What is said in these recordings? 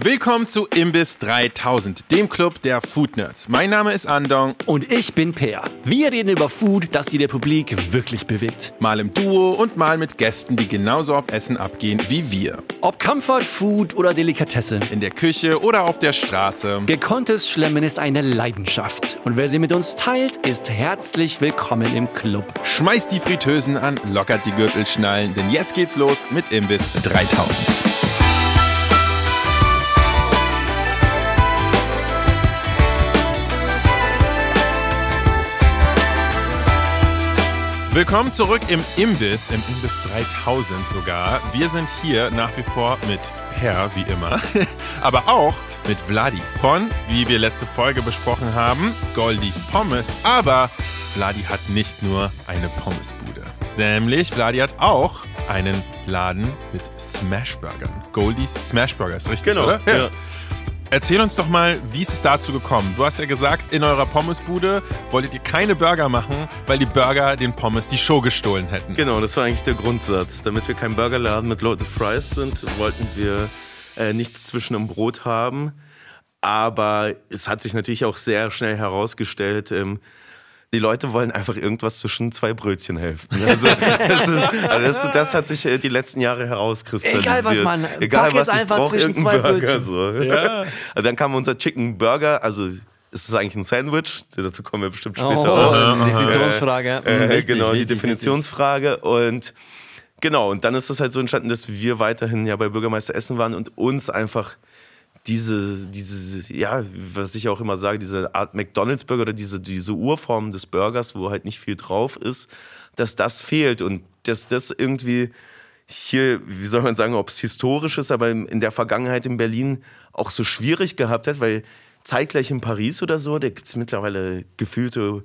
Willkommen zu Imbiss 3000, dem Club der Food Nerds. Mein Name ist Andong. Und ich bin Peer. Wir reden über Food, das die Republik wirklich bewegt. Mal im Duo und mal mit Gästen, die genauso auf Essen abgehen wie wir. Ob Comfort Food oder Delikatesse. In der Küche oder auf der Straße. Gekonntes Schlemmen ist eine Leidenschaft. Und wer sie mit uns teilt, ist herzlich willkommen im Club. Schmeißt die Fritteusen an, lockert die Gürtelschnallen, denn jetzt geht's los mit Imbiss 3000. Willkommen zurück im Imbiss, im Imbiss 3000 sogar. Wir sind hier nach wie vor mit Per, wie immer, aber auch mit Vladi von, wie wir letzte Folge besprochen haben, Goldies Pommes. Aber Vladi hat nicht nur eine Pommesbude. Nämlich, Vladi hat auch einen Laden mit Smashburgern. Goldies Smashburger ist richtig, genau, oder? Ja. ja. Erzähl uns doch mal, wie ist es dazu gekommen? Du hast ja gesagt, in eurer Pommesbude wolltet ihr keine Burger machen, weil die Burger den Pommes die Show gestohlen hätten. Genau, das war eigentlich der Grundsatz. Damit wir kein Burgerladen mit Loaded Fries sind, wollten wir äh, nichts zwischen dem Brot haben. Aber es hat sich natürlich auch sehr schnell herausgestellt, ähm, die Leute wollen einfach irgendwas zwischen zwei Brötchen helfen. Also, das, ist, also das, das, hat sich äh, die letzten Jahre herauskristallisiert. Egal was man, egal was ich einfach brauche, irgendein Burger. Brötchen. So. Ja. Also dann kam unser Chicken Burger, also ist es eigentlich ein Sandwich? Dazu kommen wir bestimmt später oh, auch. Definitionsfrage. Äh, richtig, genau, die richtig, Definitionsfrage. Richtig. Und genau, und dann ist es halt so entstanden, dass wir weiterhin ja bei Bürgermeister Essen waren und uns einfach diese, diese, ja, was ich auch immer sage, diese Art McDonalds-Burger oder diese, diese Urform des Burgers, wo halt nicht viel drauf ist, dass das fehlt und dass das irgendwie hier, wie soll man sagen, ob es historisch ist, aber in der Vergangenheit in Berlin auch so schwierig gehabt hat, weil zeitgleich in Paris oder so, da gibt es mittlerweile gefühlte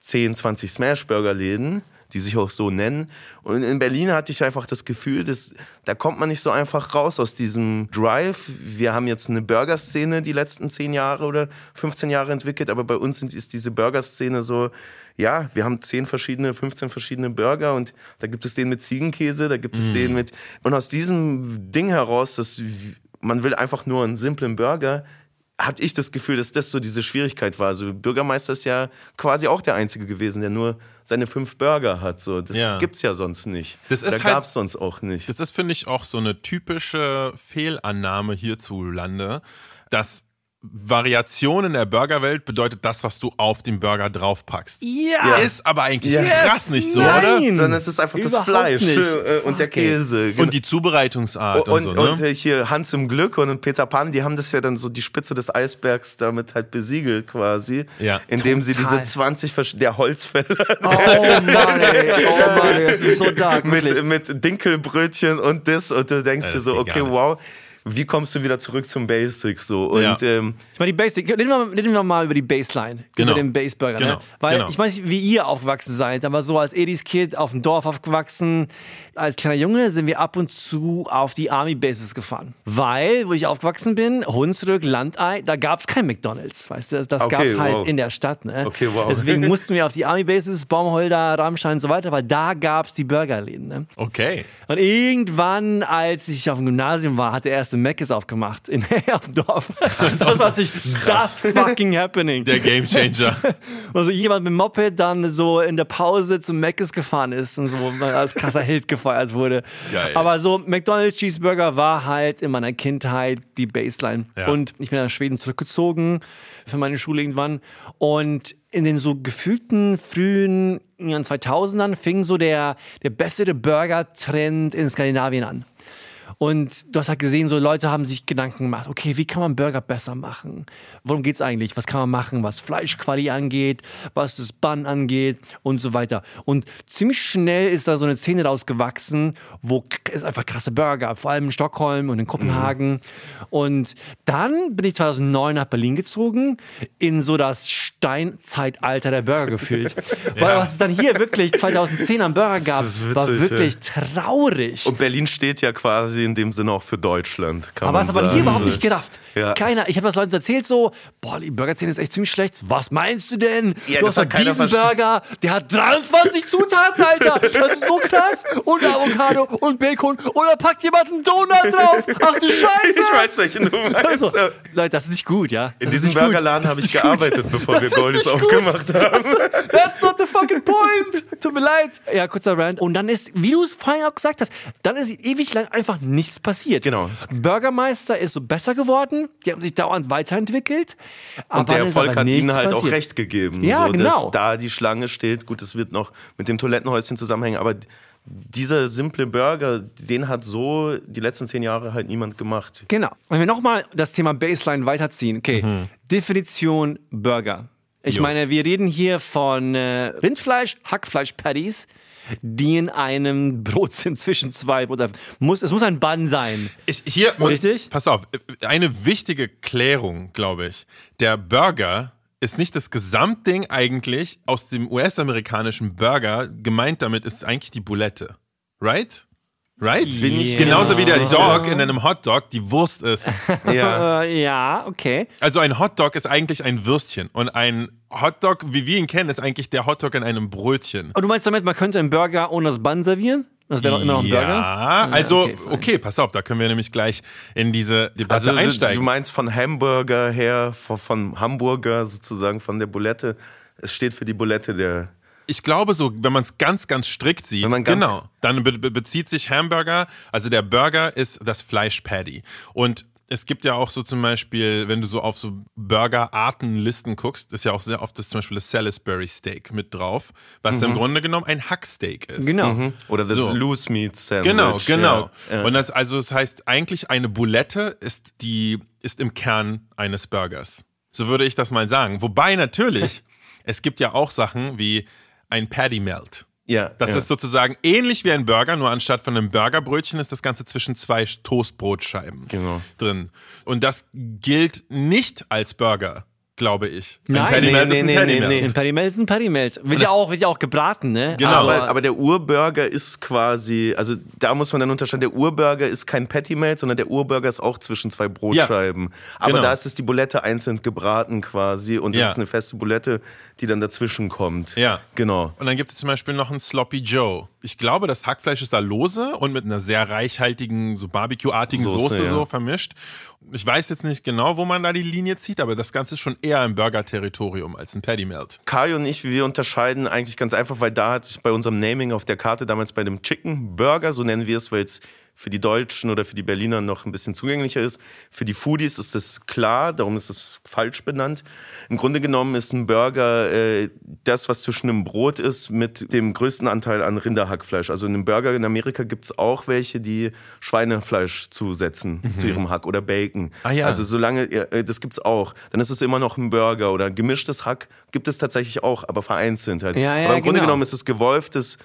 10, 20 Smash-Burger-Läden die sich auch so nennen. Und in Berlin hatte ich einfach das Gefühl, dass, da kommt man nicht so einfach raus aus diesem Drive. Wir haben jetzt eine Burgerszene die letzten 10 Jahre oder 15 Jahre entwickelt, aber bei uns ist diese Burgerszene so, ja, wir haben 10 verschiedene, 15 verschiedene Burger und da gibt es den mit Ziegenkäse, da gibt es mm. den mit. Und aus diesem Ding heraus, dass man will einfach nur einen simplen Burger, hatte ich das Gefühl, dass das so diese Schwierigkeit war. Also Bürgermeister ist ja quasi auch der Einzige gewesen, der nur seine fünf Burger hat. So, das ja. gibt's ja sonst nicht. Das ist da halt, gab's sonst auch nicht. Das ist, finde ich, auch so eine typische Fehlannahme hierzulande, dass Variation in der Burgerwelt bedeutet das, was du auf den Burger draufpackst. Ja. Ist aber eigentlich yes. krass nicht so, Nein. oder? Sondern es ist einfach Überhaupt das Fleisch nicht. Äh, und der Käse. Und die Zubereitungsart und, und so. Ne? Und hier Hans im Glück und Peter Pan, die haben das ja dann so die Spitze des Eisbergs damit halt besiegelt quasi. Ja. Indem Total. sie diese 20 der Holzfäller. Oh Mann, ey. Oh Mann, das ist so dark. mit, mit Dinkelbrötchen und das. Und du denkst dir so, okay, wow wie kommst du wieder zurück zum Basic so? Und, ja. ähm, ich meine, die Basic, reden wir, reden wir mal über die Baseline, genau. über den Baseburger. Genau. Ne? Weil genau. ich meine, wie ihr aufgewachsen seid, aber so als Edis Kid auf dem Dorf aufgewachsen, als kleiner Junge sind wir ab und zu auf die Army Bases gefahren. Weil, wo ich aufgewachsen bin, Hunsrück, Landei, da gab es kein McDonalds. Weißt du, das okay, gab es halt wow. in der Stadt. Ne? Okay, wow. Deswegen mussten wir auf die Army Bases, Baumholder, Rammstein und so weiter, weil da gab es die Burgerläden. Ne? Okay. Und irgendwann, als ich auf dem Gymnasium war, hat der erste Mc's aufgemacht in auf dem Dorf. Das war sich das fucking happening. Der Gamechanger. Also jemand mit Moped dann so in der Pause zum Mc's gefahren ist und so als krasser Held gefeiert wurde. Geil. Aber so McDonald's Cheeseburger war halt in meiner Kindheit die Baseline. Ja. Und ich bin nach Schweden zurückgezogen für meine Schule irgendwann. Und in den so gefühlten frühen Jahren 2000ern fing so der, der bessere Burger-Trend in Skandinavien an. Und du hast halt gesehen, so Leute haben sich Gedanken gemacht, okay, wie kann man Burger besser machen? Worum geht's eigentlich? Was kann man machen, was Fleischquali angeht, was das Bun angeht und so weiter. Und ziemlich schnell ist da so eine Szene rausgewachsen, wo es einfach krasse Burger, vor allem in Stockholm und in Kopenhagen. Mhm. Und dann bin ich 2009 nach Berlin gezogen, in so das Steinzeitalter der Burger gefühlt. ja. Weil was es dann hier wirklich 2010 am Burger gab, witzig, war wirklich ja. traurig. Und Berlin steht ja quasi in dem Sinne auch für Deutschland. Kann Aber man das aber sagen. hier überhaupt nicht gerafft. Ja. Keiner. Ich habe das Leuten erzählt so, boah, die Burgerszene ist echt ziemlich schlecht. Was meinst du denn? Ja, du das hast hat halt diesen. Burger, der hat 23 Zutaten, Alter. Das ist so krass. Und Avocado und Bacon. Und da packt jemand einen Donut drauf. Ach du Scheiße. Ich weiß, welchen du meinst. Also, Leute, das ist nicht gut, ja. in Das ist diesem nicht. Burgerladen habe ich nicht gut. gearbeitet, bevor wir Das ist Goldies nicht gut. aufgemacht haben. That's not the fucking point. Tut mir leid. Ja, kurzer Rant. Und dann ist, wie du es vorhin auch gesagt hast, dann ist ewig lang einfach nichts passiert. Genau. Bürgermeister ist so besser geworden. Die haben sich dauernd weiterentwickelt. Und der Erfolg hat ihnen halt auch passiert. recht gegeben. Ja, so, genau. Dass da die Schlange steht. Gut, das wird noch mit dem Toilettenhäuschen zusammenhängen, aber dieser simple Burger, den hat so die letzten zehn Jahre halt niemand gemacht. Genau. Wenn wir nochmal das Thema Baseline weiterziehen. Okay, Definition Burger. Ich Jo. meine, wir reden hier von äh, Rindfleisch, Hackfleisch-Patties, die in einem Brot sind zwischen zwei oder muss es muss ein Bun sein. Ich, hier, Richtig? Pass auf, eine wichtige Klärung, glaube ich. Der Burger ist nicht das Gesamtding eigentlich aus dem US-amerikanischen Burger. Gemeint damit ist eigentlich die Bulette. Right? Right? Bin ich Genauso wie der. Dog in einem Hotdog die Wurst ist. Ja. Äh, ja, okay. Also ein Hotdog ist eigentlich ein Würstchen und ein Hotdog, wie wir ihn kennen, ist eigentlich der Hotdog in einem Brötchen. Und du meinst damit, man könnte einen Burger ohne das Bun servieren? Das wäre doch immer noch ein Burger? Ja, also okay, okay, pass auf, da können wir nämlich gleich in diese Debatte Also du, du einsteigen. meinst von Hamburger her, von, von Hamburger sozusagen, von der Bulette. Es steht für die Bulette der. Ich glaube so, wenn man es ganz, ganz strikt sieht, Wenn man ganz- genau, dann be be bezieht sich Hamburger, also der Burger ist das Fleischpatty. Und es gibt ja auch so zum Beispiel, wenn du so auf so Burgerartenlisten guckst, ist ja auch sehr oft das zum Beispiel das Salisbury Steak mit drauf, was im Grunde genommen ein Hacksteak ist. Genau. Oder das So. Loose Meat Sandwich. Genau, genau. Ja. Ja. Und das, also das heißt eigentlich eine Bulette ist die, ist im Kern eines Burgers. So würde ich das mal sagen. Wobei natürlich, es gibt ja auch Sachen wie ein Patty Melt. ja, Das ja. ist sozusagen ähnlich wie ein Burger, nur anstatt von einem Burgerbrötchen ist das Ganze zwischen zwei Toastbrotscheiben Genau. drin. Und das gilt nicht als Burger, glaube ich. Nein, ein Patty nee, Melt nee, ist ein nee, Patty nee, Melt. nee. Ein Patty Melt ist ein Patty Melt. Wird ja auch, wird ja auch gebraten, ne? Genau. Also, aber, aber der Urburger ist quasi, also da muss man dann unterscheiden, der Urburger ist kein Patty Melt, sondern der Urburger ist auch zwischen zwei Brotscheiben. Aber genau. da ist es die Bulette einzeln gebraten quasi und das Ja. ist eine feste Bulette, die dann dazwischen kommt. Ja. Genau. Und dann gibt es zum Beispiel noch einen Sloppy Joe. Ich glaube, das Hackfleisch ist da lose und mit einer sehr reichhaltigen, so Barbecue-artigen Soße, Soße, ja. so vermischt. Ich weiß jetzt nicht genau, wo man da die Linie zieht, aber das Ganze ist schon eher ein Burger-Territorium als ein Patty Melt. Kai und ich, wir unterscheiden eigentlich ganz einfach, weil da hat sich bei unserem Naming auf der Karte damals bei dem Chicken Burger, so nennen wir es, weil es für die Deutschen oder für die Berliner noch ein bisschen zugänglicher ist. Für die Foodies ist das klar, darum ist es falsch benannt. Im Grunde genommen ist ein Burger äh, das, was zwischen einem Brot ist, mit dem größten Anteil an Rinderhackfleisch. Also in einem Burger in Amerika gibt es auch welche, die Schweinefleisch zusetzen zu ihrem Hack oder Bacon. Ah, ja. Also solange, äh, das gibt's auch, dann ist es immer noch ein Burger oder gemischtes Hack gibt es tatsächlich auch, aber vereinzelt halt. Ja, ja, aber im Grunde genau. genommen ist es gewolftes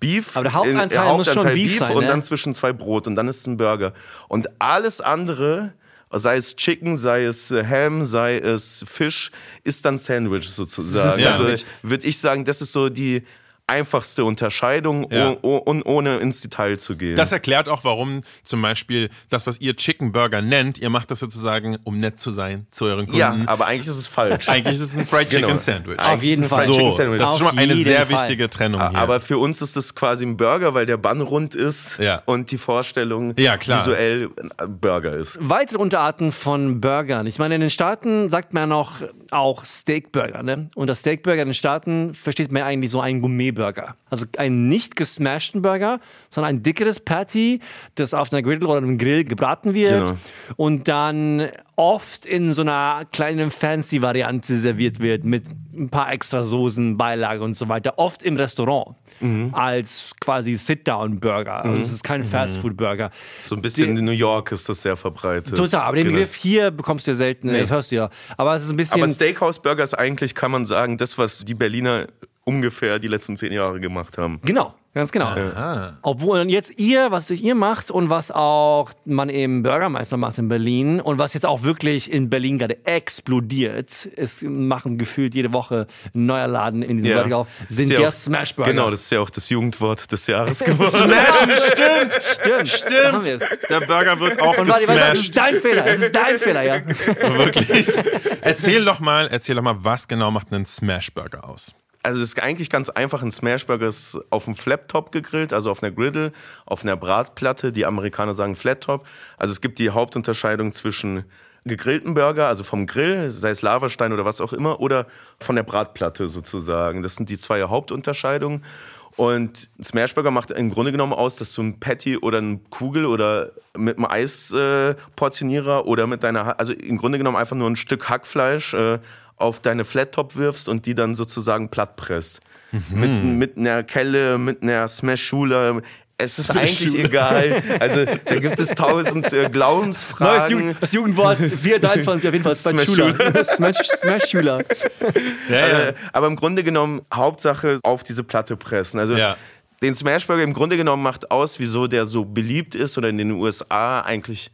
Beef. Aber der Hauptanteil in- muss schon Beef sein, und ne? dann zwischen zwei Brot und dann ist es ein Burger. Und alles andere, sei es Chicken, sei es äh, Ham, sei es Fisch, ist dann Sandwich sozusagen. Ja. Also würde ich sagen, das ist so die einfachste Unterscheidung, Ja. oh, oh, und ohne ins Detail zu gehen. Das erklärt auch, warum zum Beispiel das, was ihr Chicken Burger nennt, ihr macht das sozusagen, um nett zu sein zu euren Kunden. ja, aber eigentlich ist es falsch. Eigentlich ist es ein Fried Chicken Genau. Sandwich. Auf jeden es ein Fall. So, Sandwich. das ist schon mal eine sehr Fall. wichtige Trennung hier. Aber für uns ist das quasi ein Burger, weil der Bann rund ist Ja. und die Vorstellung Ja, klar. visuell ein Burger ist. Weitere Unterarten von Burgern. Ich meine, in den Staaten sagt man auch, auch Steakburger. Ne? Und das Steakburger in den Staaten versteht man eigentlich so einen Gourmetburger. Also einen nicht gesmashten Burger, sondern ein dickeres Patty, das auf einer Griddle oder einem Grill gebraten wird Genau. und dann oft in so einer kleinen Fancy-Variante serviert wird mit ein paar extra Soßen, Beilage und so weiter. Oft im Restaurant als quasi Sit-Down-Burger. Also es ist kein Fast-Food-Burger. So ein bisschen in New York ist das sehr verbreitet. Total, aber den Genau. Begriff hier bekommst du ja selten, das hörst du ja. Aber es ist ein bisschen. Aber Steakhouse Burger ist eigentlich, kann man sagen, das, was die Berliner ungefähr die letzten zehn Jahre gemacht haben. genau. Ganz genau. Obwohl jetzt ihr, was ihr macht und was auch man eben Bürgermeister macht in Berlin und was jetzt auch wirklich in Berlin gerade explodiert, es machen gefühlt jede Woche ein neuer Laden in diesem Ja. Burger auf, sind ja, auch- Smashburger. Genau, das ist ja auch das Jugendwort des Jahres geworden. Smashen, stimmt. stimmt. Stimmt. Der Burger wird auch Und warte, warte, das ist gesmashed. dein Fehler. Das ist dein Fehler, ja. Wirklich. Erzähl doch mal, erzähl doch mal, was genau macht einen Smashburger aus? Also es ist eigentlich ganz einfach. Ein Smashburger ist auf dem Flattop gegrillt, also auf einer Griddle, auf einer Bratplatte. Die Amerikaner sagen Flattop. Also es gibt die Hauptunterscheidung zwischen gegrillten Burger, also vom Grill, sei es Lavastein oder was auch immer, oder von der Bratplatte sozusagen. Das sind die zwei Hauptunterscheidungen. Und Smashburger macht im Grunde genommen aus, dass du ein Patty oder eine Kugel oder mit einem Eisportionierer äh, oder mit deiner, also im Grunde genommen einfach nur ein Stück Hackfleisch äh, auf deine Flattop wirfst und die dann sozusagen platt presst. Mit, mit einer Kelle, mit einer Smash-Schule. Es ist eigentlich Smash-Schule. egal. Also da gibt es tausend äh, Neues Glaubensfragen. Jugend, das Jugendwort 423 auf jeden Fall. Smash-Schüler. Smash-. Ja, Äh, aber im Grunde genommen, Hauptsache auf diese Platte pressen. Also Ja. den Smashburger im Grunde genommen macht aus, wieso der so beliebt ist oder in den USA eigentlich.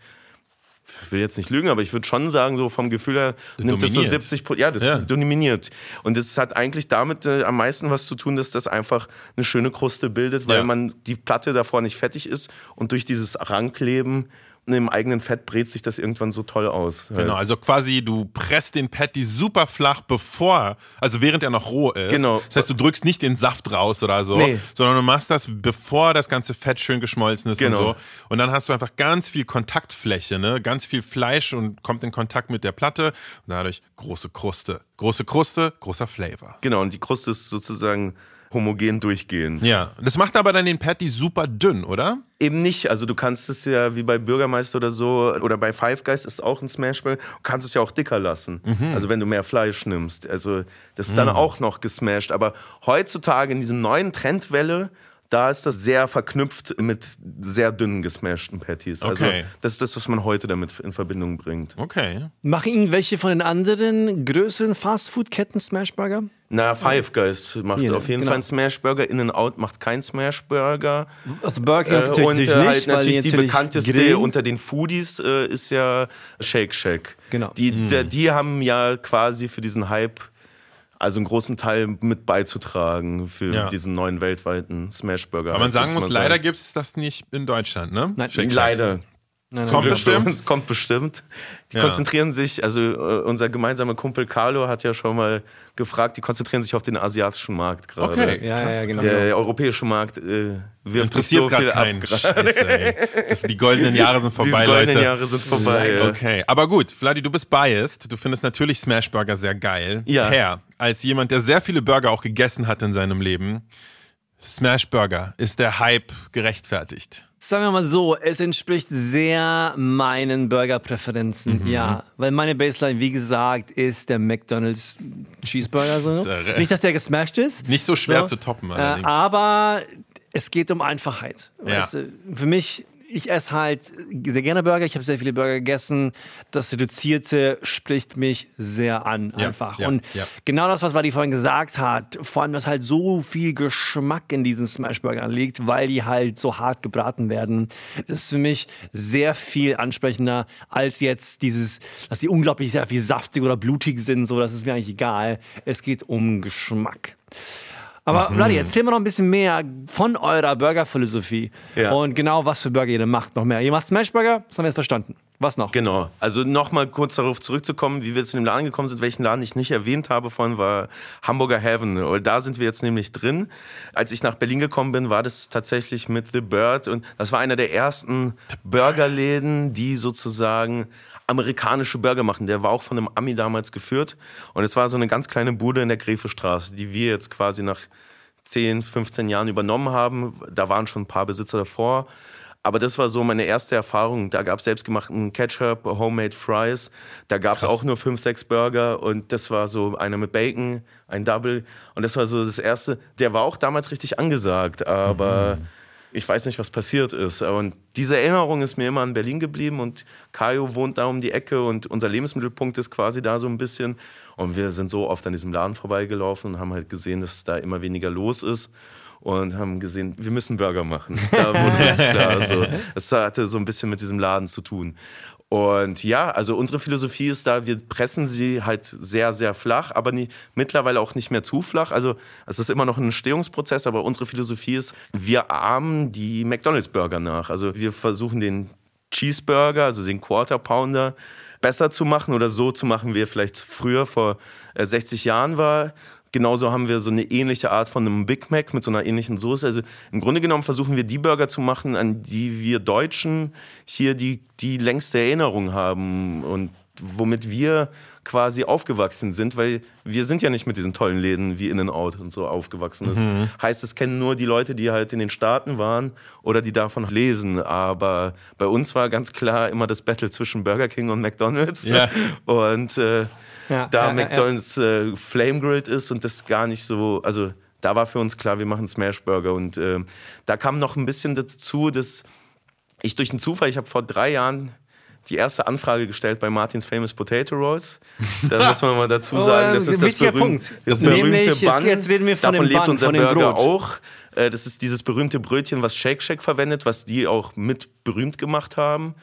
Ich will jetzt nicht lügen, aber ich würde schon sagen, so vom Gefühl her nimmt das so Dominiert. 70 Pro- Ja, das Ja. ist dominiert. Und das hat eigentlich damit äh, am meisten was zu tun, dass das einfach eine schöne Kruste bildet, weil Ja. man die Platte davor nicht fettig ist und durch dieses Rankleben im eigenen Fett brät sich das irgendwann so toll aus. Genau, also quasi du presst den Patty super flach, bevor, also während er noch roh ist. Genau. Das heißt, du drückst nicht den Saft raus oder so, Nee. sondern du machst das, bevor das ganze Fett schön geschmolzen ist Genau. und so. Und dann hast du einfach ganz viel Kontaktfläche, ne? ganz viel Fleisch und kommt in Kontakt mit der Platte und dadurch große Kruste. Große Kruste, großer Flavor. Genau, und die Kruste ist sozusagen homogen durchgehend. Ja, das macht aber dann den Patty super dünn, oder? Eben nicht. Also du kannst es ja wie bei Bürgermeister oder so oder bei Five Guys ist auch ein Smashburger. Du kannst es ja auch dicker lassen. Also wenn du mehr Fleisch nimmst. Also das ist dann auch noch gesmashed. Aber heutzutage in diesem neuen Trendwelle, da ist das sehr verknüpft mit sehr dünnen gesmashten Patties. Also Okay. das ist das, was man heute damit in Verbindung bringt. Okay. Machen irgendwelche von den anderen größeren Fastfood-Ketten Smashburger? Na, Five Guys macht Hier, auf jeden genau. Fall einen Smashburger. In-N-Out macht keinen Smashburger. Also Burger King Äh, natürlich und nicht, äh, halt weil natürlich die natürlich bekannteste grillen. unter den Foodies äh, ist ja Shake Shack. Genau. Die, der, die haben ja quasi für diesen Hype also einen großen Teil mit beizutragen für Ja. diesen neuen weltweiten Smashburger. Aber man Hype, sagen muss muss, man leider gibt es das nicht in Deutschland, ne? Nein, Shake. Leider. Nein, Kommt nein, bestimmt. Es kommt bestimmt. Die Ja. konzentrieren sich, also äh, unser gemeinsamer Kumpel Carlo hat ja schon mal gefragt, die konzentrieren sich auf den asiatischen Markt gerade. Okay. Ja, ja, genau. Der europäische Markt äh, wirft Interessiert nicht so gerade viel keinen. ab. Scheiße, ey. Das, die goldenen Jahre sind vorbei, goldenen Leute. Jahre sind vorbei. Okay, aber gut, Vladi, du bist biased. Du findest natürlich Smashburger sehr geil. Ja. Per, als jemand, der sehr viele Burger auch gegessen hat in seinem Leben, Smashburger, ist der Hype gerechtfertigt? Sagen wir mal so, es entspricht sehr meinen Burgerpräferenzen, Mhm. ja. Weil meine Baseline, wie gesagt, ist der McDonald's Cheeseburger. So. Recht. Nicht, dass der gesmashed ist. Nicht so schwer So. zu toppen, Äh, allerdings. aber es geht um Einfachheit. Ja. Weißt du, für mich, ich esse halt sehr gerne Burger. Ich habe sehr viele Burger gegessen. Das Reduzierte spricht mich sehr an, Ja, einfach. ja, Und ja. genau das, was Wadi vorhin gesagt hat, vor allem, dass halt so viel Geschmack in diesen Smashburgern liegt, weil die halt so hart gebraten werden, ist für mich sehr viel ansprechender als jetzt dieses, dass die unglaublich sehr viel saftig oder blutig sind. So, das ist mir eigentlich egal. Es geht um Geschmack. Aber Mhm. Vladi, erzähl mal noch ein bisschen mehr von eurer Burgerphilosophie. Ja. Und genau, was für Burger ihr denn macht noch mehr. Ihr macht Smashburger, das haben wir jetzt verstanden. Was noch? Genau. Also nochmal kurz darauf zurückzukommen, wie wir zu dem Laden gekommen sind. Welchen Laden ich nicht erwähnt habe vorhin, war Hamburger Heaven. Und da sind wir jetzt nämlich drin. Als ich nach Berlin gekommen bin, war das tatsächlich mit The Bird. Und das war einer der ersten Burgerläden, die sozusagen amerikanische Burger machen. Der war auch von einem Ami damals geführt. Und es war so eine ganz kleine Bude in der Gräfestraße, die wir jetzt quasi nach 10, 15 Jahren übernommen haben. Da waren schon ein paar Besitzer davor. Aber das war so meine erste Erfahrung. Da gab es selbstgemachten Ketchup, Homemade Fries. Da gab es auch nur fünf, sechs Burger. Und das war so einer mit Bacon, ein Double. Und das war so das erste. Der war auch damals richtig angesagt. Aber ich weiß nicht, was passiert ist. Und diese Erinnerung ist mir immer an Berlin geblieben. Und Kajo wohnt da um die Ecke. Und unser Lebensmittelpunkt ist quasi da so ein bisschen. Und wir sind so oft an diesem Laden vorbeigelaufen und haben halt gesehen, dass da immer weniger los ist. und haben gesehen, wir müssen Burger machen. Da wurde es klar. So. Das hatte so ein bisschen mit diesem Laden zu tun. Und ja, also unsere Philosophie ist da, wir pressen sie halt sehr, sehr flach, aber nie, mittlerweile auch nicht mehr zu flach. Also es ist immer noch ein Entstehungsprozess, aber unsere Philosophie ist, wir ahmen die McDonalds-Burger nach. Also wir versuchen den Cheeseburger, also den Quarter Pounder, besser zu machen oder so zu machen, wie er vielleicht früher vor 60 äh, Jahren war. Genauso haben wir so eine ähnliche Art von einem Big Mac mit so einer ähnlichen Soße. Also im Grunde genommen versuchen wir die Burger zu machen, an die wir Deutschen hier die, die längste Erinnerung haben und womit wir quasi aufgewachsen sind, weil wir sind ja nicht mit diesen tollen Läden wie In-N-Out und so aufgewachsen. Das mhm. heißt, es kennen nur die Leute, die halt in den Staaten waren oder die davon lesen. Aber bei uns war ganz klar immer das Battle zwischen Burger King und McDonald's. Ja. Und äh, ja, da ja, McDonalds äh, Flame Grilled ist und das gar nicht so, also da war für uns klar, wir machen Smash Burger und äh, da kam noch ein bisschen dazu, dass ich durch einen Zufall, ich habe vor drei Jahren die erste Anfrage gestellt bei Martins Famous Potato Rolls. Da muss man mal dazu oh, sagen, das ist das, berühmt, das berühmte Bun. Jetzt reden wir von Davon lebt Bun, unser Burger auch. Äh, das ist dieses berühmte Brötchen, was Shake Shack verwendet, was die auch mit berühmt gemacht haben.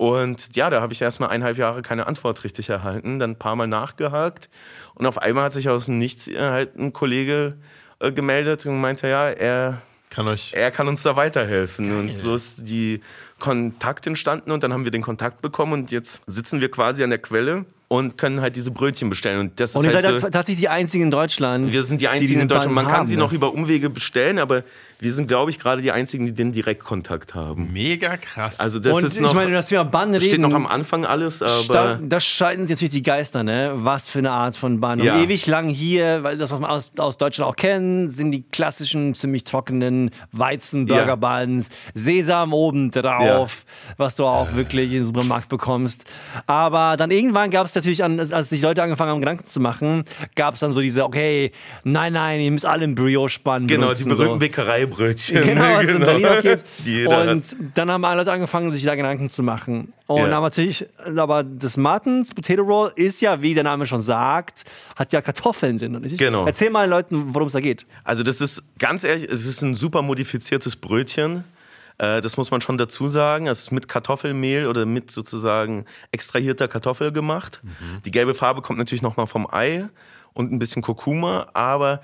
Und ja, da habe ich erstmal eineinhalb Jahre keine Antwort richtig erhalten, dann ein paar Mal nachgehakt. Und auf einmal hat sich aus dem Nichts halt ein Kollege äh, gemeldet und meinte, ja, er kann, euch er kann uns da weiterhelfen. Geil. Und so ist die Kontakt entstanden und dann haben wir den Kontakt bekommen und jetzt sitzen wir quasi an der Quelle und können halt diese Brötchen bestellen. Und das ist und ihr halt seid so, tatsächlich die einzigen in Deutschland. Wir sind die einzigen die in Deutschland. Man kann haben, sie ne? noch über Umwege bestellen, aber wir sind, glaube ich, gerade die einzigen, die den Direktkontakt haben. Mega krass. Also das und ist noch, ich meine, dass wir Bann reden, steht noch am Anfang alles, aber da scheiden sich natürlich die Geister, ne? Was für eine Art von Bann. Ja. Und ewig lang hier, weil das was man aus, aus Deutschland auch kennt, sind die klassischen ziemlich trockenen Weizen Burger Buns, ja. Sesam oben drauf, ja. was du auch wirklich im Supermarkt bekommst. Aber dann irgendwann gab es natürlich an, als sich Leute angefangen haben Gedanken zu machen, gab es dann so diese okay, nein, nein, ihr müsst alle im Brioche Bann Genau, benutzen, die berühmten so. Bäckerei Brötchen. Genau, was genau. in Berlin auch gibt. und dann haben alle angefangen, sich da Gedanken zu machen. Und ja. aber natürlich, aber das Martins Potato Roll ist ja, wie der Name schon sagt, hat ja Kartoffeln drin. Und genau. Erzähl mal den Leuten, worum es da geht. Also das ist ganz ehrlich, es ist ein super modifiziertes Brötchen. Äh, das muss man schon dazu sagen. Es ist mit Kartoffelmehl oder mit sozusagen extrahierter Kartoffel gemacht. Mhm. Die gelbe Farbe kommt natürlich nochmal vom Ei und ein bisschen Kurkuma, aber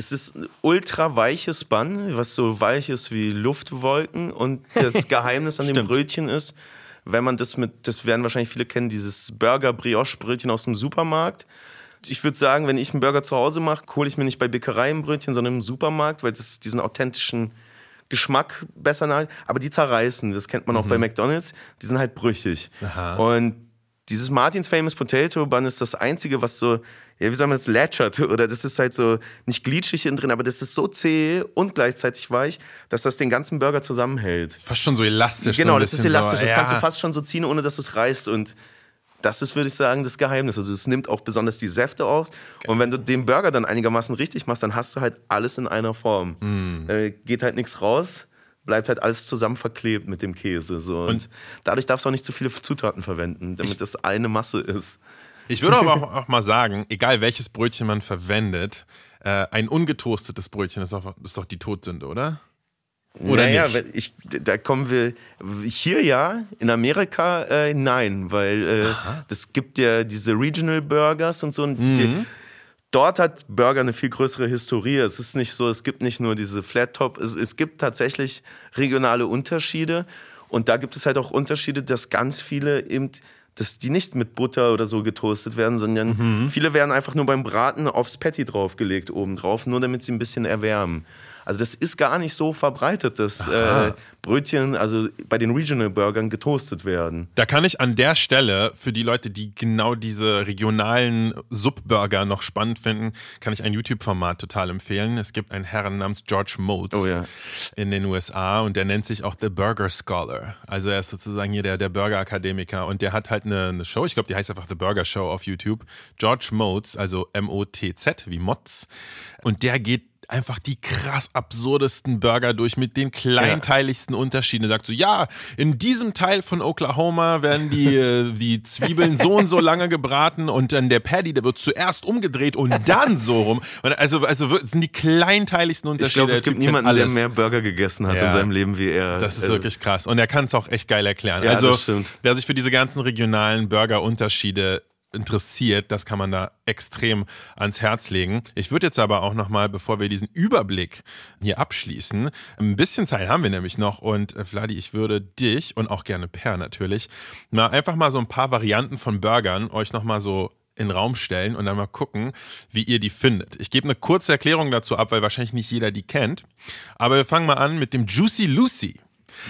es ist ein ultra weiches Bann, was so weich ist wie Luftwolken. Und das Geheimnis an dem Brötchen ist, wenn man das mit, das werden wahrscheinlich viele kennen, dieses Burger-Brioche-Brötchen aus dem Supermarkt. Ich würde sagen, wenn ich einen Burger zu Hause mache, hole ich mir nicht bei Bäckerei ein Brötchen, sondern im Supermarkt, weil das diesen authentischen Geschmack besser nach. Aber die zerreißen, das kennt man auch mhm. bei McDonalds, die sind halt brüchig. Aha. Und dieses Martins Famous Potato Bun ist das einzige, was so, ja, wie soll man das, lätschert oder das ist halt so nicht glitschig innen drin, aber das ist so zäh und gleichzeitig weich, dass das den ganzen Burger zusammenhält. Fast schon so elastisch. Genau, so das ist elastisch. So, das ja. kannst du fast schon so ziehen, ohne dass es reißt und das ist, würde ich sagen, das Geheimnis. Also es nimmt auch besonders die Säfte aus. Und wenn du den Burger dann einigermaßen richtig machst, dann hast du halt alles in einer Form. Mm. Da geht halt nichts raus bleibt halt alles zusammen verklebt mit dem Käse. So. Und, und dadurch darfst du auch nicht zu viele Zutaten verwenden, damit ich, das eine Masse ist. Ich würde aber auch, auch, mal sagen, egal welches Brötchen man verwendet, äh, ein ungetoastetes Brötchen ist, auch, ist doch die Todsünde, oder? Oder naja, nicht? Ich, da kommen wir hier ja, in Amerika äh, nein, weil äh, das gibt ja diese Regional Burgers und so. Und mhm. die, dort hat Burger eine viel größere Historie. Es ist nicht so, es gibt nicht nur diese Flat Top, es, es gibt tatsächlich regionale Unterschiede. Und da gibt es halt auch Unterschiede, dass ganz viele eben dass die nicht mit Butter oder so getoastet werden, sondern mhm. viele werden einfach nur beim Braten aufs Patty draufgelegt obendrauf, nur damit sie ein bisschen erwärmen. Also das ist gar nicht so verbreitet, dass äh, Brötchen, also bei den Regional Burgern getoastet werden. Da kann ich an der Stelle für die Leute, die genau diese regionalen Subburger noch spannend finden, kann ich ein YouTube-Format total empfehlen. Es gibt einen Herrn namens George Motes oh, ja. in den USA und der nennt sich auch The Burger Scholar. Also er ist sozusagen hier der, der Burger-Akademiker und der hat halt eine, eine Show, ich glaube, die heißt einfach The Burger Show auf YouTube. George Motes, also M-O-T-Z wie Mods. Und der geht einfach die krass absurdesten Burger durch mit den kleinteiligsten Unterschieden. Er sagt so, ja, in diesem Teil von Oklahoma werden die, äh, die Zwiebeln so und so lange gebraten und dann der Patty, der wird zuerst umgedreht und dann so rum. Und also, also sind die kleinteiligsten Ich Unterschiede. glaube, Der es gibt niemanden, der mehr Burger gegessen hat Ja. in seinem Leben wie er. Das ist Also, wirklich krass. Und er kann es auch echt geil erklären. Ja, also, wer sich für diese ganzen regionalen Burger-Unterschiede interessiert, das kann man da extrem ans Herz legen. Ich würde jetzt aber auch nochmal, bevor wir diesen Überblick hier abschließen, ein bisschen Zeit haben wir nämlich noch und äh, Vladi, ich würde dich und auch gerne Per natürlich, mal einfach mal so ein paar Varianten von Burgern euch nochmal so in den Raum stellen und dann mal gucken, wie ihr die findet. Ich gebe eine kurze Erklärung dazu ab, weil wahrscheinlich nicht jeder die kennt. Aber wir fangen mal an mit dem Juicy Lucy.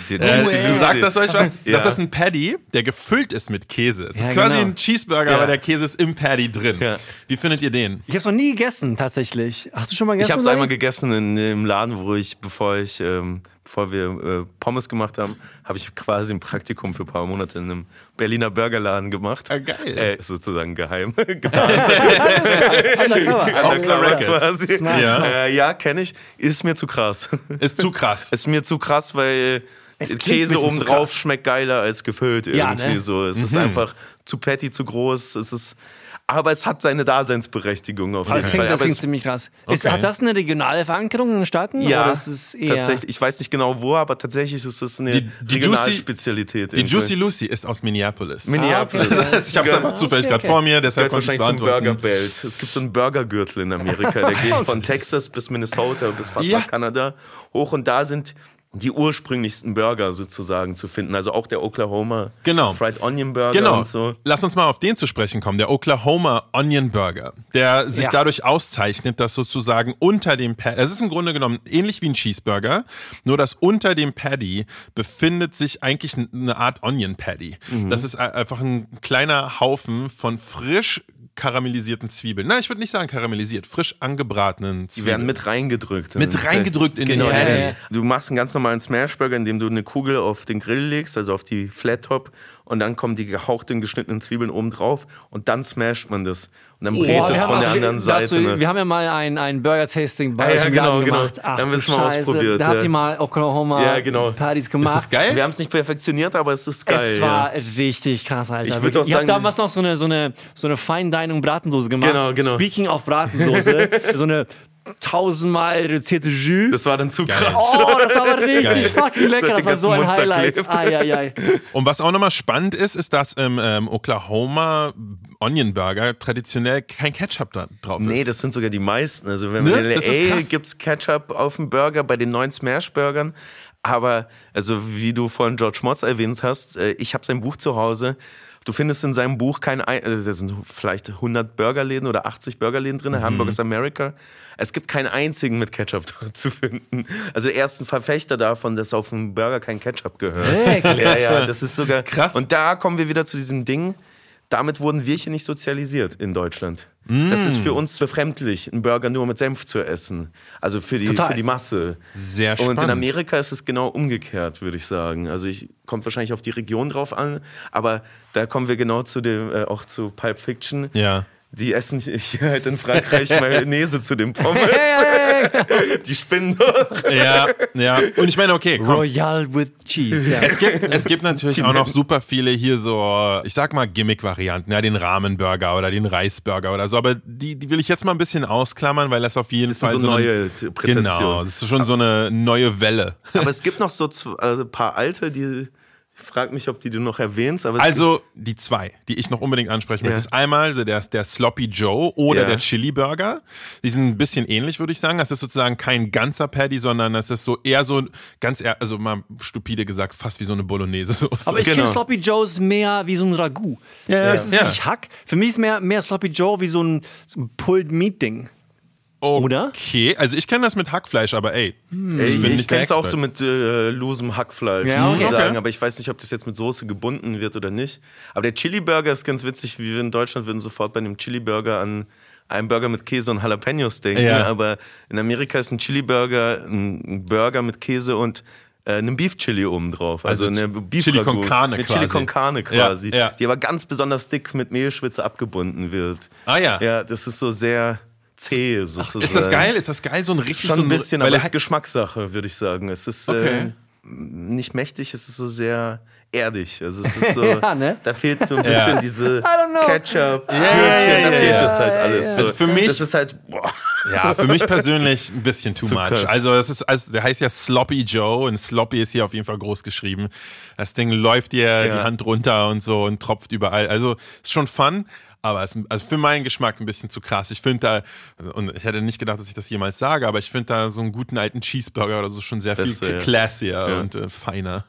Den Äh, sagt das euch was? Ja. Das ist ein Patty, der gefüllt ist mit Käse. Es ist Ja, quasi genau. ein Cheeseburger, Ja. aber der Käse ist im Patty drin. Wie findet ihr den? Ich habe es noch nie gegessen, tatsächlich. Hast du schon mal gegessen? Ich habe es einmal gegessen in, im Laden, wo ich, bevor ich, ähm, bevor wir äh, Pommes gemacht haben, habe ich quasi ein Praktikum für ein paar Monate in einem Berliner Burgerladen gemacht. Ah, geil. Äh, sozusagen geheim. Undercover. Undercover Record. quasi. Smart, Ja. Äh, ja, kenne ich. Ist mir zu krass. Ist zu krass. ist mir zu krass, weil Käse obendrauf schmeckt geiler als gefüllt Ja, irgendwie ne? so. Es ist einfach zu patty, zu groß. Es ist, aber es hat seine Daseinsberechtigung auf jeden Das Fall. das klingt ziemlich krass. Ist, Okay. hat das eine regionale Verankerung in den Staaten? ja, Oder ist es eher tatsächlich. Ich weiß nicht genau wo, aber tatsächlich ist es eine Die- die Regionalspezialität. Die irgendwie. Juicy Lucy ist aus Minneapolis. Minneapolis. Ah, okay. ich habe es einfach zufällig Okay, gerade vor mir, Das deshalb konnte ich wahrscheinlich zum beantworten. Burgerbelt. Es gibt so einen Burgergürtel in Amerika, der geht von Texas bis Minnesota bis fast Ja. nach Kanada hoch und da sind die ursprünglichsten Burger sozusagen zu finden. Also auch der Oklahoma Genau. Fried Onion Burger Genau. und so. Lass uns mal auf den zu sprechen kommen. Der Oklahoma Onion Burger, der sich Ja. dadurch auszeichnet, dass sozusagen unter dem Patty, es ist im Grunde genommen ähnlich wie ein Cheeseburger, nur dass unter dem Patty befindet sich eigentlich eine Art Onion Patty. Mhm. Das ist ein- einfach ein kleiner Haufen von frisch karamellisierten Zwiebeln. Nein, ich würde nicht sagen karamellisiert, frisch angebratenen Die Zwiebeln. werden mit reingedrückt. Mit reingedrückt in genau, ja. Du machst einen ganz normalen Smashburger, indem du eine Kugel auf den Grill legst, also auf die Flat Top, und dann kommen die gehauchten, geschnittenen Zwiebeln oben drauf und dann smasht man das. Und dann brät es wir von der also- anderen Seite. Dazu, ne? wir haben ja mal ein, ein Burger-Tasting bei Ah, ja, genau, genau. gemacht. Da Ach, wir es mal Scheiße. ausprobiert, Da habt ja. ihr mal Oklahoma Ja, genau. Partys gemacht. Ist das geil? Wir haben es nicht perfektioniert, aber es ist geil. Es war ja. richtig krass, Alter. Ich habt sagen- damals noch so eine, so eine, so eine Fine Dining Bratendose gemacht. Genau, genau. Speaking of Bratensoße, so eine tausendmal reduzierte Jus. Das war dann zu Geil. krass. Oh, das war aber richtig Geil. fucking lecker. Das Das war so ein Mund Highlight. Ai, ai, ai. Und was auch nochmal spannend ist, ist, dass im ähm, Oklahoma Onion Burger traditionell kein Ketchup da drauf ist. Nee, das sind sogar die meisten. Also wenn Ne? man in Das ist LA krass. gibt's Ketchup auf dem Burger bei den neuen Smash-Burgern. Aber, also wie du vorhin George Motz erwähnt hast, äh, ich habe sein Buch zu Hause. Du findest in seinem Buch kein, ein, äh, da sind vielleicht 100 Burgerläden oder 80 Burgerläden drin, Mhm. Hamburgers America. Es gibt keinen einzigen mit Ketchup dort zu finden. Also er ist ein Verfechter davon, dass auf dem Burger kein Ketchup gehört. Wirklich? Ja, ja, das ist sogar Krass. Und da kommen wir wieder zu diesem Ding. Damit wurden wir hier nicht sozialisiert in Deutschland. Das ist für uns befremdlich, einen Burger nur mit Senf zu essen. Also für die, Total. für die Masse. Sehr Und in spannend. Amerika ist es genau umgekehrt, würde ich sagen. Also ich kommt wahrscheinlich auf die Region drauf an, aber da kommen wir genau zu dem, äh, auch zu Pulp Fiction. Ja. Die essen hier halt in Frankreich Mayonnaise zu den Pommes. Die spinnen doch. Ja, ja. Und ich meine, okay, komm. Royal with Cheese. Ja. Es gibt, es gibt natürlich auch noch super viele hier so, ich sag mal Gimmick-Varianten, ja, den Rahmenburger oder den Reisburger oder so, aber die, die will ich jetzt mal ein bisschen ausklammern, weil das auf jeden Das Fall so eine- neue Interpretationen. Genau, das ist schon so eine neue Welle. Aber es gibt noch so zw- also ein paar alte, die. Ich frage mich, ob die du noch erwähnst. Also die zwei, die ich noch unbedingt ansprechen möchte, Ja. ist einmal der, der Sloppy Joe oder Ja. der Chili Burger. Die sind ein bisschen ähnlich, würde ich sagen. Das ist sozusagen kein ganzer Patty, sondern das ist so eher so, ganz eher, also mal stupide gesagt, fast wie so eine Bolognese-Soße. Aber ich Genau. kenne Sloppy Joes mehr wie so ein Ragout. Ja, Es ist Ja. nicht Hack. Für mich ist mehr, mehr Sloppy Joe wie so ein, so ein Pulled Meat Ding. Oder? Okay, also ich kenne das mit Hackfleisch, aber ey, Ey, ich ich kenne es auch so mit äh, losem Hackfleisch, Ja, okay. sozusagen, Okay. aber ich weiß nicht, ob das jetzt mit Soße gebunden wird oder nicht. Aber der Chili Burger ist ganz witzig, wie wir in Deutschland würden sofort bei einem Chili Burger an einen Burger mit Käse und Jalapenos denken. Ja. Aber in Amerika ist ein Chili Burger ein Burger mit Käse und äh, einem Beef Chili oben drauf. Also, Also eine Beef Chili Ragout. con Carne Eine Chili quasi. con Carne quasi. Ja, ja. Die aber ganz besonders dick mit Mehlschwitze abgebunden wird. Ah ja. Ja, das ist so sehr zäh sozusagen. Ist das geil? Ist das geil? So ein richtig Schon so ein bisschen, weil aber er es ist Geschmackssache, würde ich sagen. Es ist Okay. äh, nicht mächtig, es ist so sehr erdig. Also es ist so, Ja, ne? da fehlt so ein bisschen Ja. diese. Ketchup, ja, Brötchen, da ja, fehlt ja. das halt alles. So. Also für mich- das ist halt, boah. Ja, für mich persönlich ein bisschen too Zu much. krass. Also es ist, also der heißt ja Sloppy Joe und Sloppy ist hier auf jeden Fall groß geschrieben. Das Ding läuft dir die Hand runter und so und tropft überall. Also ist schon fun. Aber es, also für meinen Geschmack ein bisschen zu krass. Ich finde da, also, und ich hätte nicht gedacht, dass ich das jemals sage, aber ich finde da so einen guten alten Cheeseburger oder so schon sehr viel Beste, ja. classier und äh, feiner.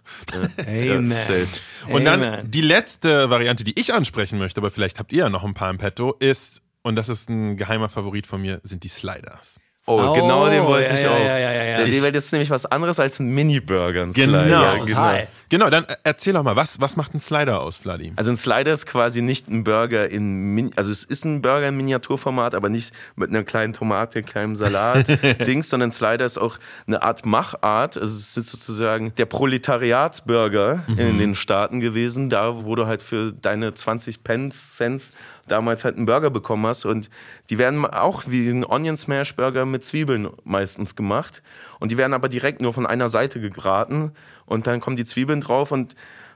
Amen. safe. Und dann Amen. die letzte Variante, die ich ansprechen möchte, aber vielleicht habt ihr ja noch ein paar im Petto, ist, und das ist ein geheimer Favorit von mir, sind die Sliders. Oh, Oh, genau den wollte ja, ich auch. ja, ja, ja, ja. Der- Ich- weil das ist nämlich was anderes als ein Mini-Burger. ein Genau. Slider. Total. Genau, dann äh, erzähl doch mal, was, was macht ein Slider aus, Vladi? Also ein Slider ist quasi nicht ein Burger in, Min also es ist ein Burger in Miniaturformat, aber nicht mit einer kleinen Tomate, kleinem Salat, Dings, sondern Slider ist auch eine Art Machart. Also es ist sozusagen der Proletariatsburger in den Staaten gewesen, da wo du halt für deine 20 Pence Cents damals halt einen Burger bekommen hast und die werden auch wie ein Onion Smash Burger mit Zwiebeln meistens gemacht und die werden aber direkt nur von einer Seite gebraten und dann kommen die Zwiebeln drauf und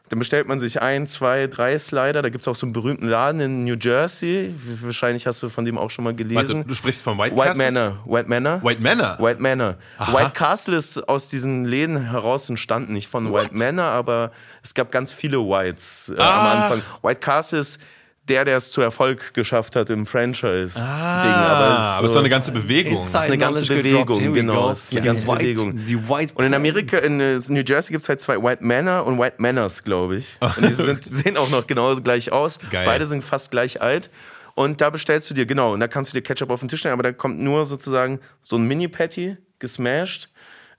dann bestellt man sich ein, zwei, drei Slider. Da gibt es auch so einen berühmten Laden in New Jersey. Wahrscheinlich hast du von dem auch schon mal Warte, gelesen. du sprichst von White, White Castle? Manor. White Manor. White Manor? White Manor. White Castle ist aus diesen Läden heraus entstanden. Nicht von White Manor, aber es gab ganz viele Whites äh, am Ah. Anfang. White Castle ist der, der es zu Erfolg geschafft hat im Franchise-Ding. Ah, aber es ist doch eine ganze Bewegung. ist eine ganze Bewegung, genau, es ist eine ganze Bewegung. Die White Und in Amerika, in äh, New Jersey gibt es halt zwei White Manor und White Manors, glaube ich. Und die sind, sehen auch noch genau gleich aus. Geil. Beide sind fast gleich alt. Und da bestellst du dir, genau, und da kannst du dir Ketchup auf den Tisch stellen, aber da kommt nur sozusagen so ein Mini-Patty, gesmashed,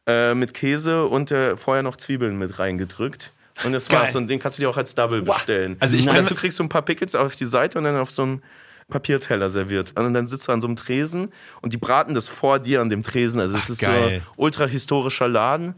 äh, mit Käse und äh, vorher noch Zwiebeln mit reingedrückt. Und das war's. Und den kannst du dir auch als Double bestellen. Also ich und dazu kriegst du ein paar Pickles auf die Seite und dann auf so einem Papierteller serviert. Und dann sitzt du an so einem Tresen und die braten das vor dir an dem Tresen. Also es ist geil. so ultra historischer Laden.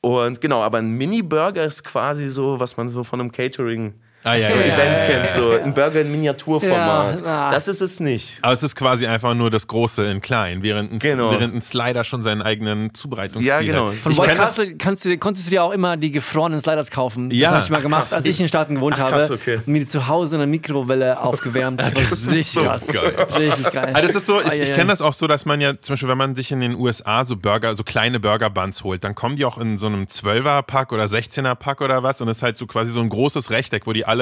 Und genau, aber ein Mini-Burger ist quasi so, was man so von einem Catering Ah, ja, ja, ja, Event ja, ja, kennt, so ein Burger in Miniaturformat. Ja, ah. Das ist es nicht. Aber es ist quasi einfach nur das Große in klein, während ein, Genau. während ein Slider schon seinen eigenen Zubereitungsstil Ja, genau. hat. Von Ich White Castle kannst du, konntest du dir auch immer die gefrorenen Sliders kaufen. Ja. Das habe ich mal Ach, gemacht, krass. als ich in den Staaten gewohnt Ach, krass, habe. okay. Und mir die zu Hause in der Mikrowelle aufgewärmt. Das war richtig so krass. geil. Richtig geil. Ah, das ist so, ich, ich kenne das auch so, dass man ja, zum Beispiel, wenn man sich in den USA so Burger, so kleine Burger-Buns holt, dann kommen die auch in so einem 12er-Pack oder 16er-Pack oder was und es ist halt so quasi so ein großes Rechteck, wo die alle,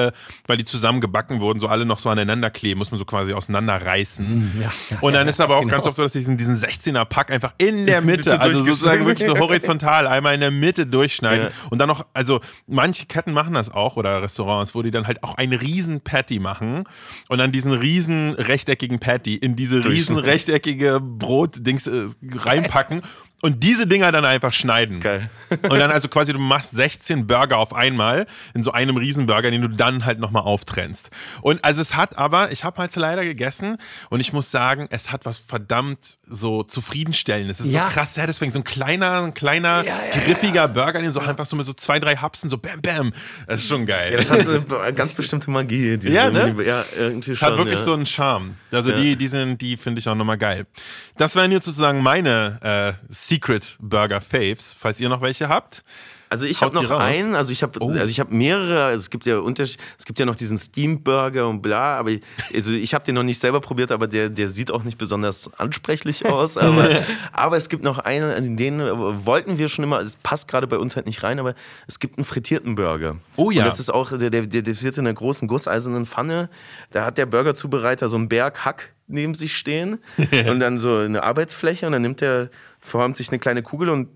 weil die zusammen gebacken wurden, so alle noch so aneinander kleben, muss man so quasi auseinanderreißen. und dann ist aber auch ganz oft so, dass die diesen, diesen 16er-Pack einfach in der Mitte, also sozusagen wirklich so horizontal, einmal in der Mitte durchschneiden Ja. und dann noch, also manche Ketten machen das auch oder Restaurants, wo die dann halt auch einen riesen Patty machen und dann diesen riesen rechteckigen Patty in diese riesen rechteckige Brotdings äh, reinpacken und diese Dinger dann einfach schneiden. Geil. Und dann also quasi, du machst 16 Burger auf einmal in so einem Riesenburger, den du dann halt nochmal auftrennst. Und also es hat aber, ich habe halt leider gegessen und ich muss sagen, es hat was verdammt so zufriedenstellendes. Es ist Ja. so krass satisfying. So ein kleiner, ein kleiner, Ja, ja, griffiger Burger, den so einfach so mit so zwei, drei Hapsen so bam, bam. Das ist schon geil. Ja, das hat eine ganz bestimmte Magie. Diese Ja, ne? Ja irgendwie Es schon. hat wirklich ja. so einen Charme. Also Ja. die, die sind, die finde ich auch nochmal geil. Das wären jetzt sozusagen meine äh, Secret Burger Faves, falls ihr noch welche habt. Also ich habe noch einen, also ich habe Oh. also ich habe mehrere, also es gibt ja Unterschied, es gibt ja noch diesen Steam Burger und bla, aber ich, also ich habe den noch nicht selber probiert, aber der der sieht auch nicht besonders ansprechlich aus, aber aber es gibt noch einen, den wollten wir schon immer, es passt gerade bei uns halt nicht rein, aber es gibt einen frittierten Burger. Oh ja. Und das ist auch der der der der wird in einer großen gusseisernen Pfanne, da hat der Burgerzubereiter so einen Berg Hack neben sich stehen und dann so eine Arbeitsfläche und dann nimmt er formt sich eine kleine Kugel und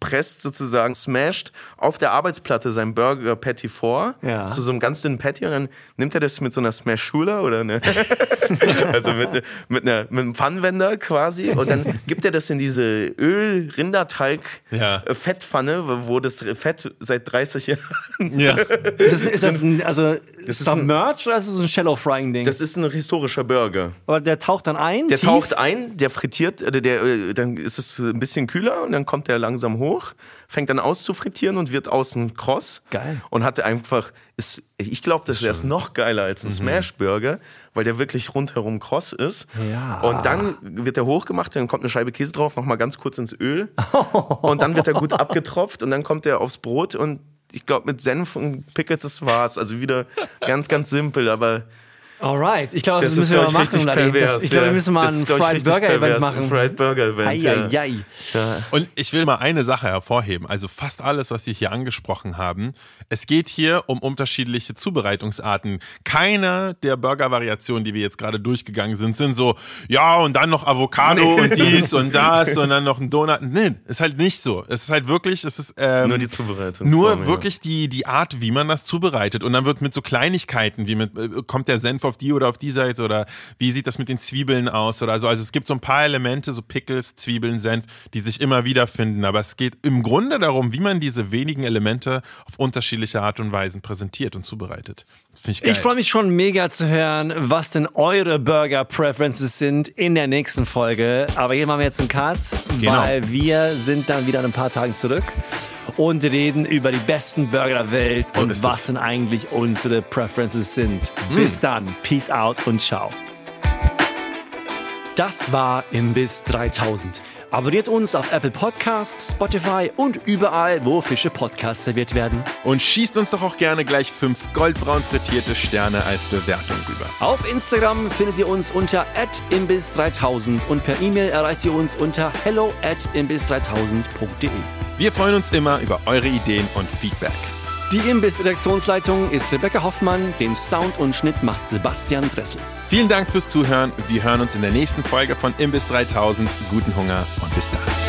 presst sozusagen, smasht auf der Arbeitsplatte sein Burger Patty vor, Ja. zu so einem ganz dünnen Patty und dann nimmt er das mit so einer Smash-Schula oder eine, also mit, ne, mit, einer, mit einem Pfannenwender quasi und dann gibt er das in diese Öl-Rinderteig-Fettpfanne, Ja. wo das Fett seit 30 Jahren Ja. Ist das, ist das ein, also ist ein- Submerged oder ist das so ein Shallow Frying Ding? Das ist ein historischer Burger. Aber der taucht dann ein. Der tief? taucht ein, der frittiert, äh, der, äh, dann ist es ein bisschen kühler und dann kommt der langsam hoch hoch, fängt dann auszufrittieren und wird außen kross. Geil. Und hatte einfach, ist, ich glaube, das wäre es noch geiler als ein Smash-Burger, weil der wirklich rundherum kross ist. Ja. Und dann wird er hochgemacht, dann kommt eine Scheibe Käse drauf, nochmal ganz kurz ins Öl. und dann wird er gut abgetropft und dann kommt er aufs Brot und ich glaube, mit Senf und Pickles, das war's. Also wieder ganz, ganz simpel, aber Alright, ich glaube, das, das müssen ist, wir mal ich, machen. pervers. Ich glaube, wir ja. müssen mal ein Fried Burger Event machen. Fried Burger Event. ja. Eieiei. Und ich will mal eine Sache hervorheben. Also fast alles, was wir hier angesprochen haben. Es geht hier um unterschiedliche Zubereitungsarten. Keine der Burger-Variationen, die wir jetzt gerade durchgegangen sind, sind so, ja, und dann noch Avocado und dies und das und dann noch ein Donut. Nee, ist halt nicht so. Es ist halt wirklich, es ist ähm, Nur die Zubereitung. nur wirklich die, die Art, wie man das zubereitet. Und dann wird mit so Kleinigkeiten, wie mit, äh, kommt der Senf auf die oder auf die Seite oder wie sieht das mit den Zwiebeln aus oder so. Also es gibt so ein paar Elemente, so Pickles, Zwiebeln, Senf, die sich immer wieder finden. Aber es geht im Grunde darum, wie man diese wenigen Elemente auf unterschiedliche Art und Weisen präsentiert und zubereitet. Ich. Ich freue mich schon mega zu hören, was denn eure Burger-Preferences sind in der nächsten Folge. Aber hier machen wir jetzt einen Cut, Genau. weil wir sind dann wieder in ein paar Tagen zurück und reden über die besten Burger der Welt So und was es. denn eigentlich unsere Preferences sind. Bis dann. Peace out und ciao. Das war Imbiss 3000. Abonniert uns auf Apple Podcasts, Spotify und überall, wo Fische Podcasts serviert werden. Und schießt uns doch auch gerne gleich fünf goldbraun frittierte Sterne als Bewertung rüber. Auf Instagram findet ihr uns unter imbiss3000 und per E-Mail erreicht ihr uns unter hello at imbiss3000.de. Wir freuen uns immer über eure Ideen und Feedback. Die Imbiss-Redaktionsleitung ist Rebecca Hoffmann, den Sound und Schnitt macht Sebastian Dressel. Vielen Dank fürs Zuhören. Wir hören uns in der nächsten Folge von Imbiss 3000. Guten Hunger und bis dann.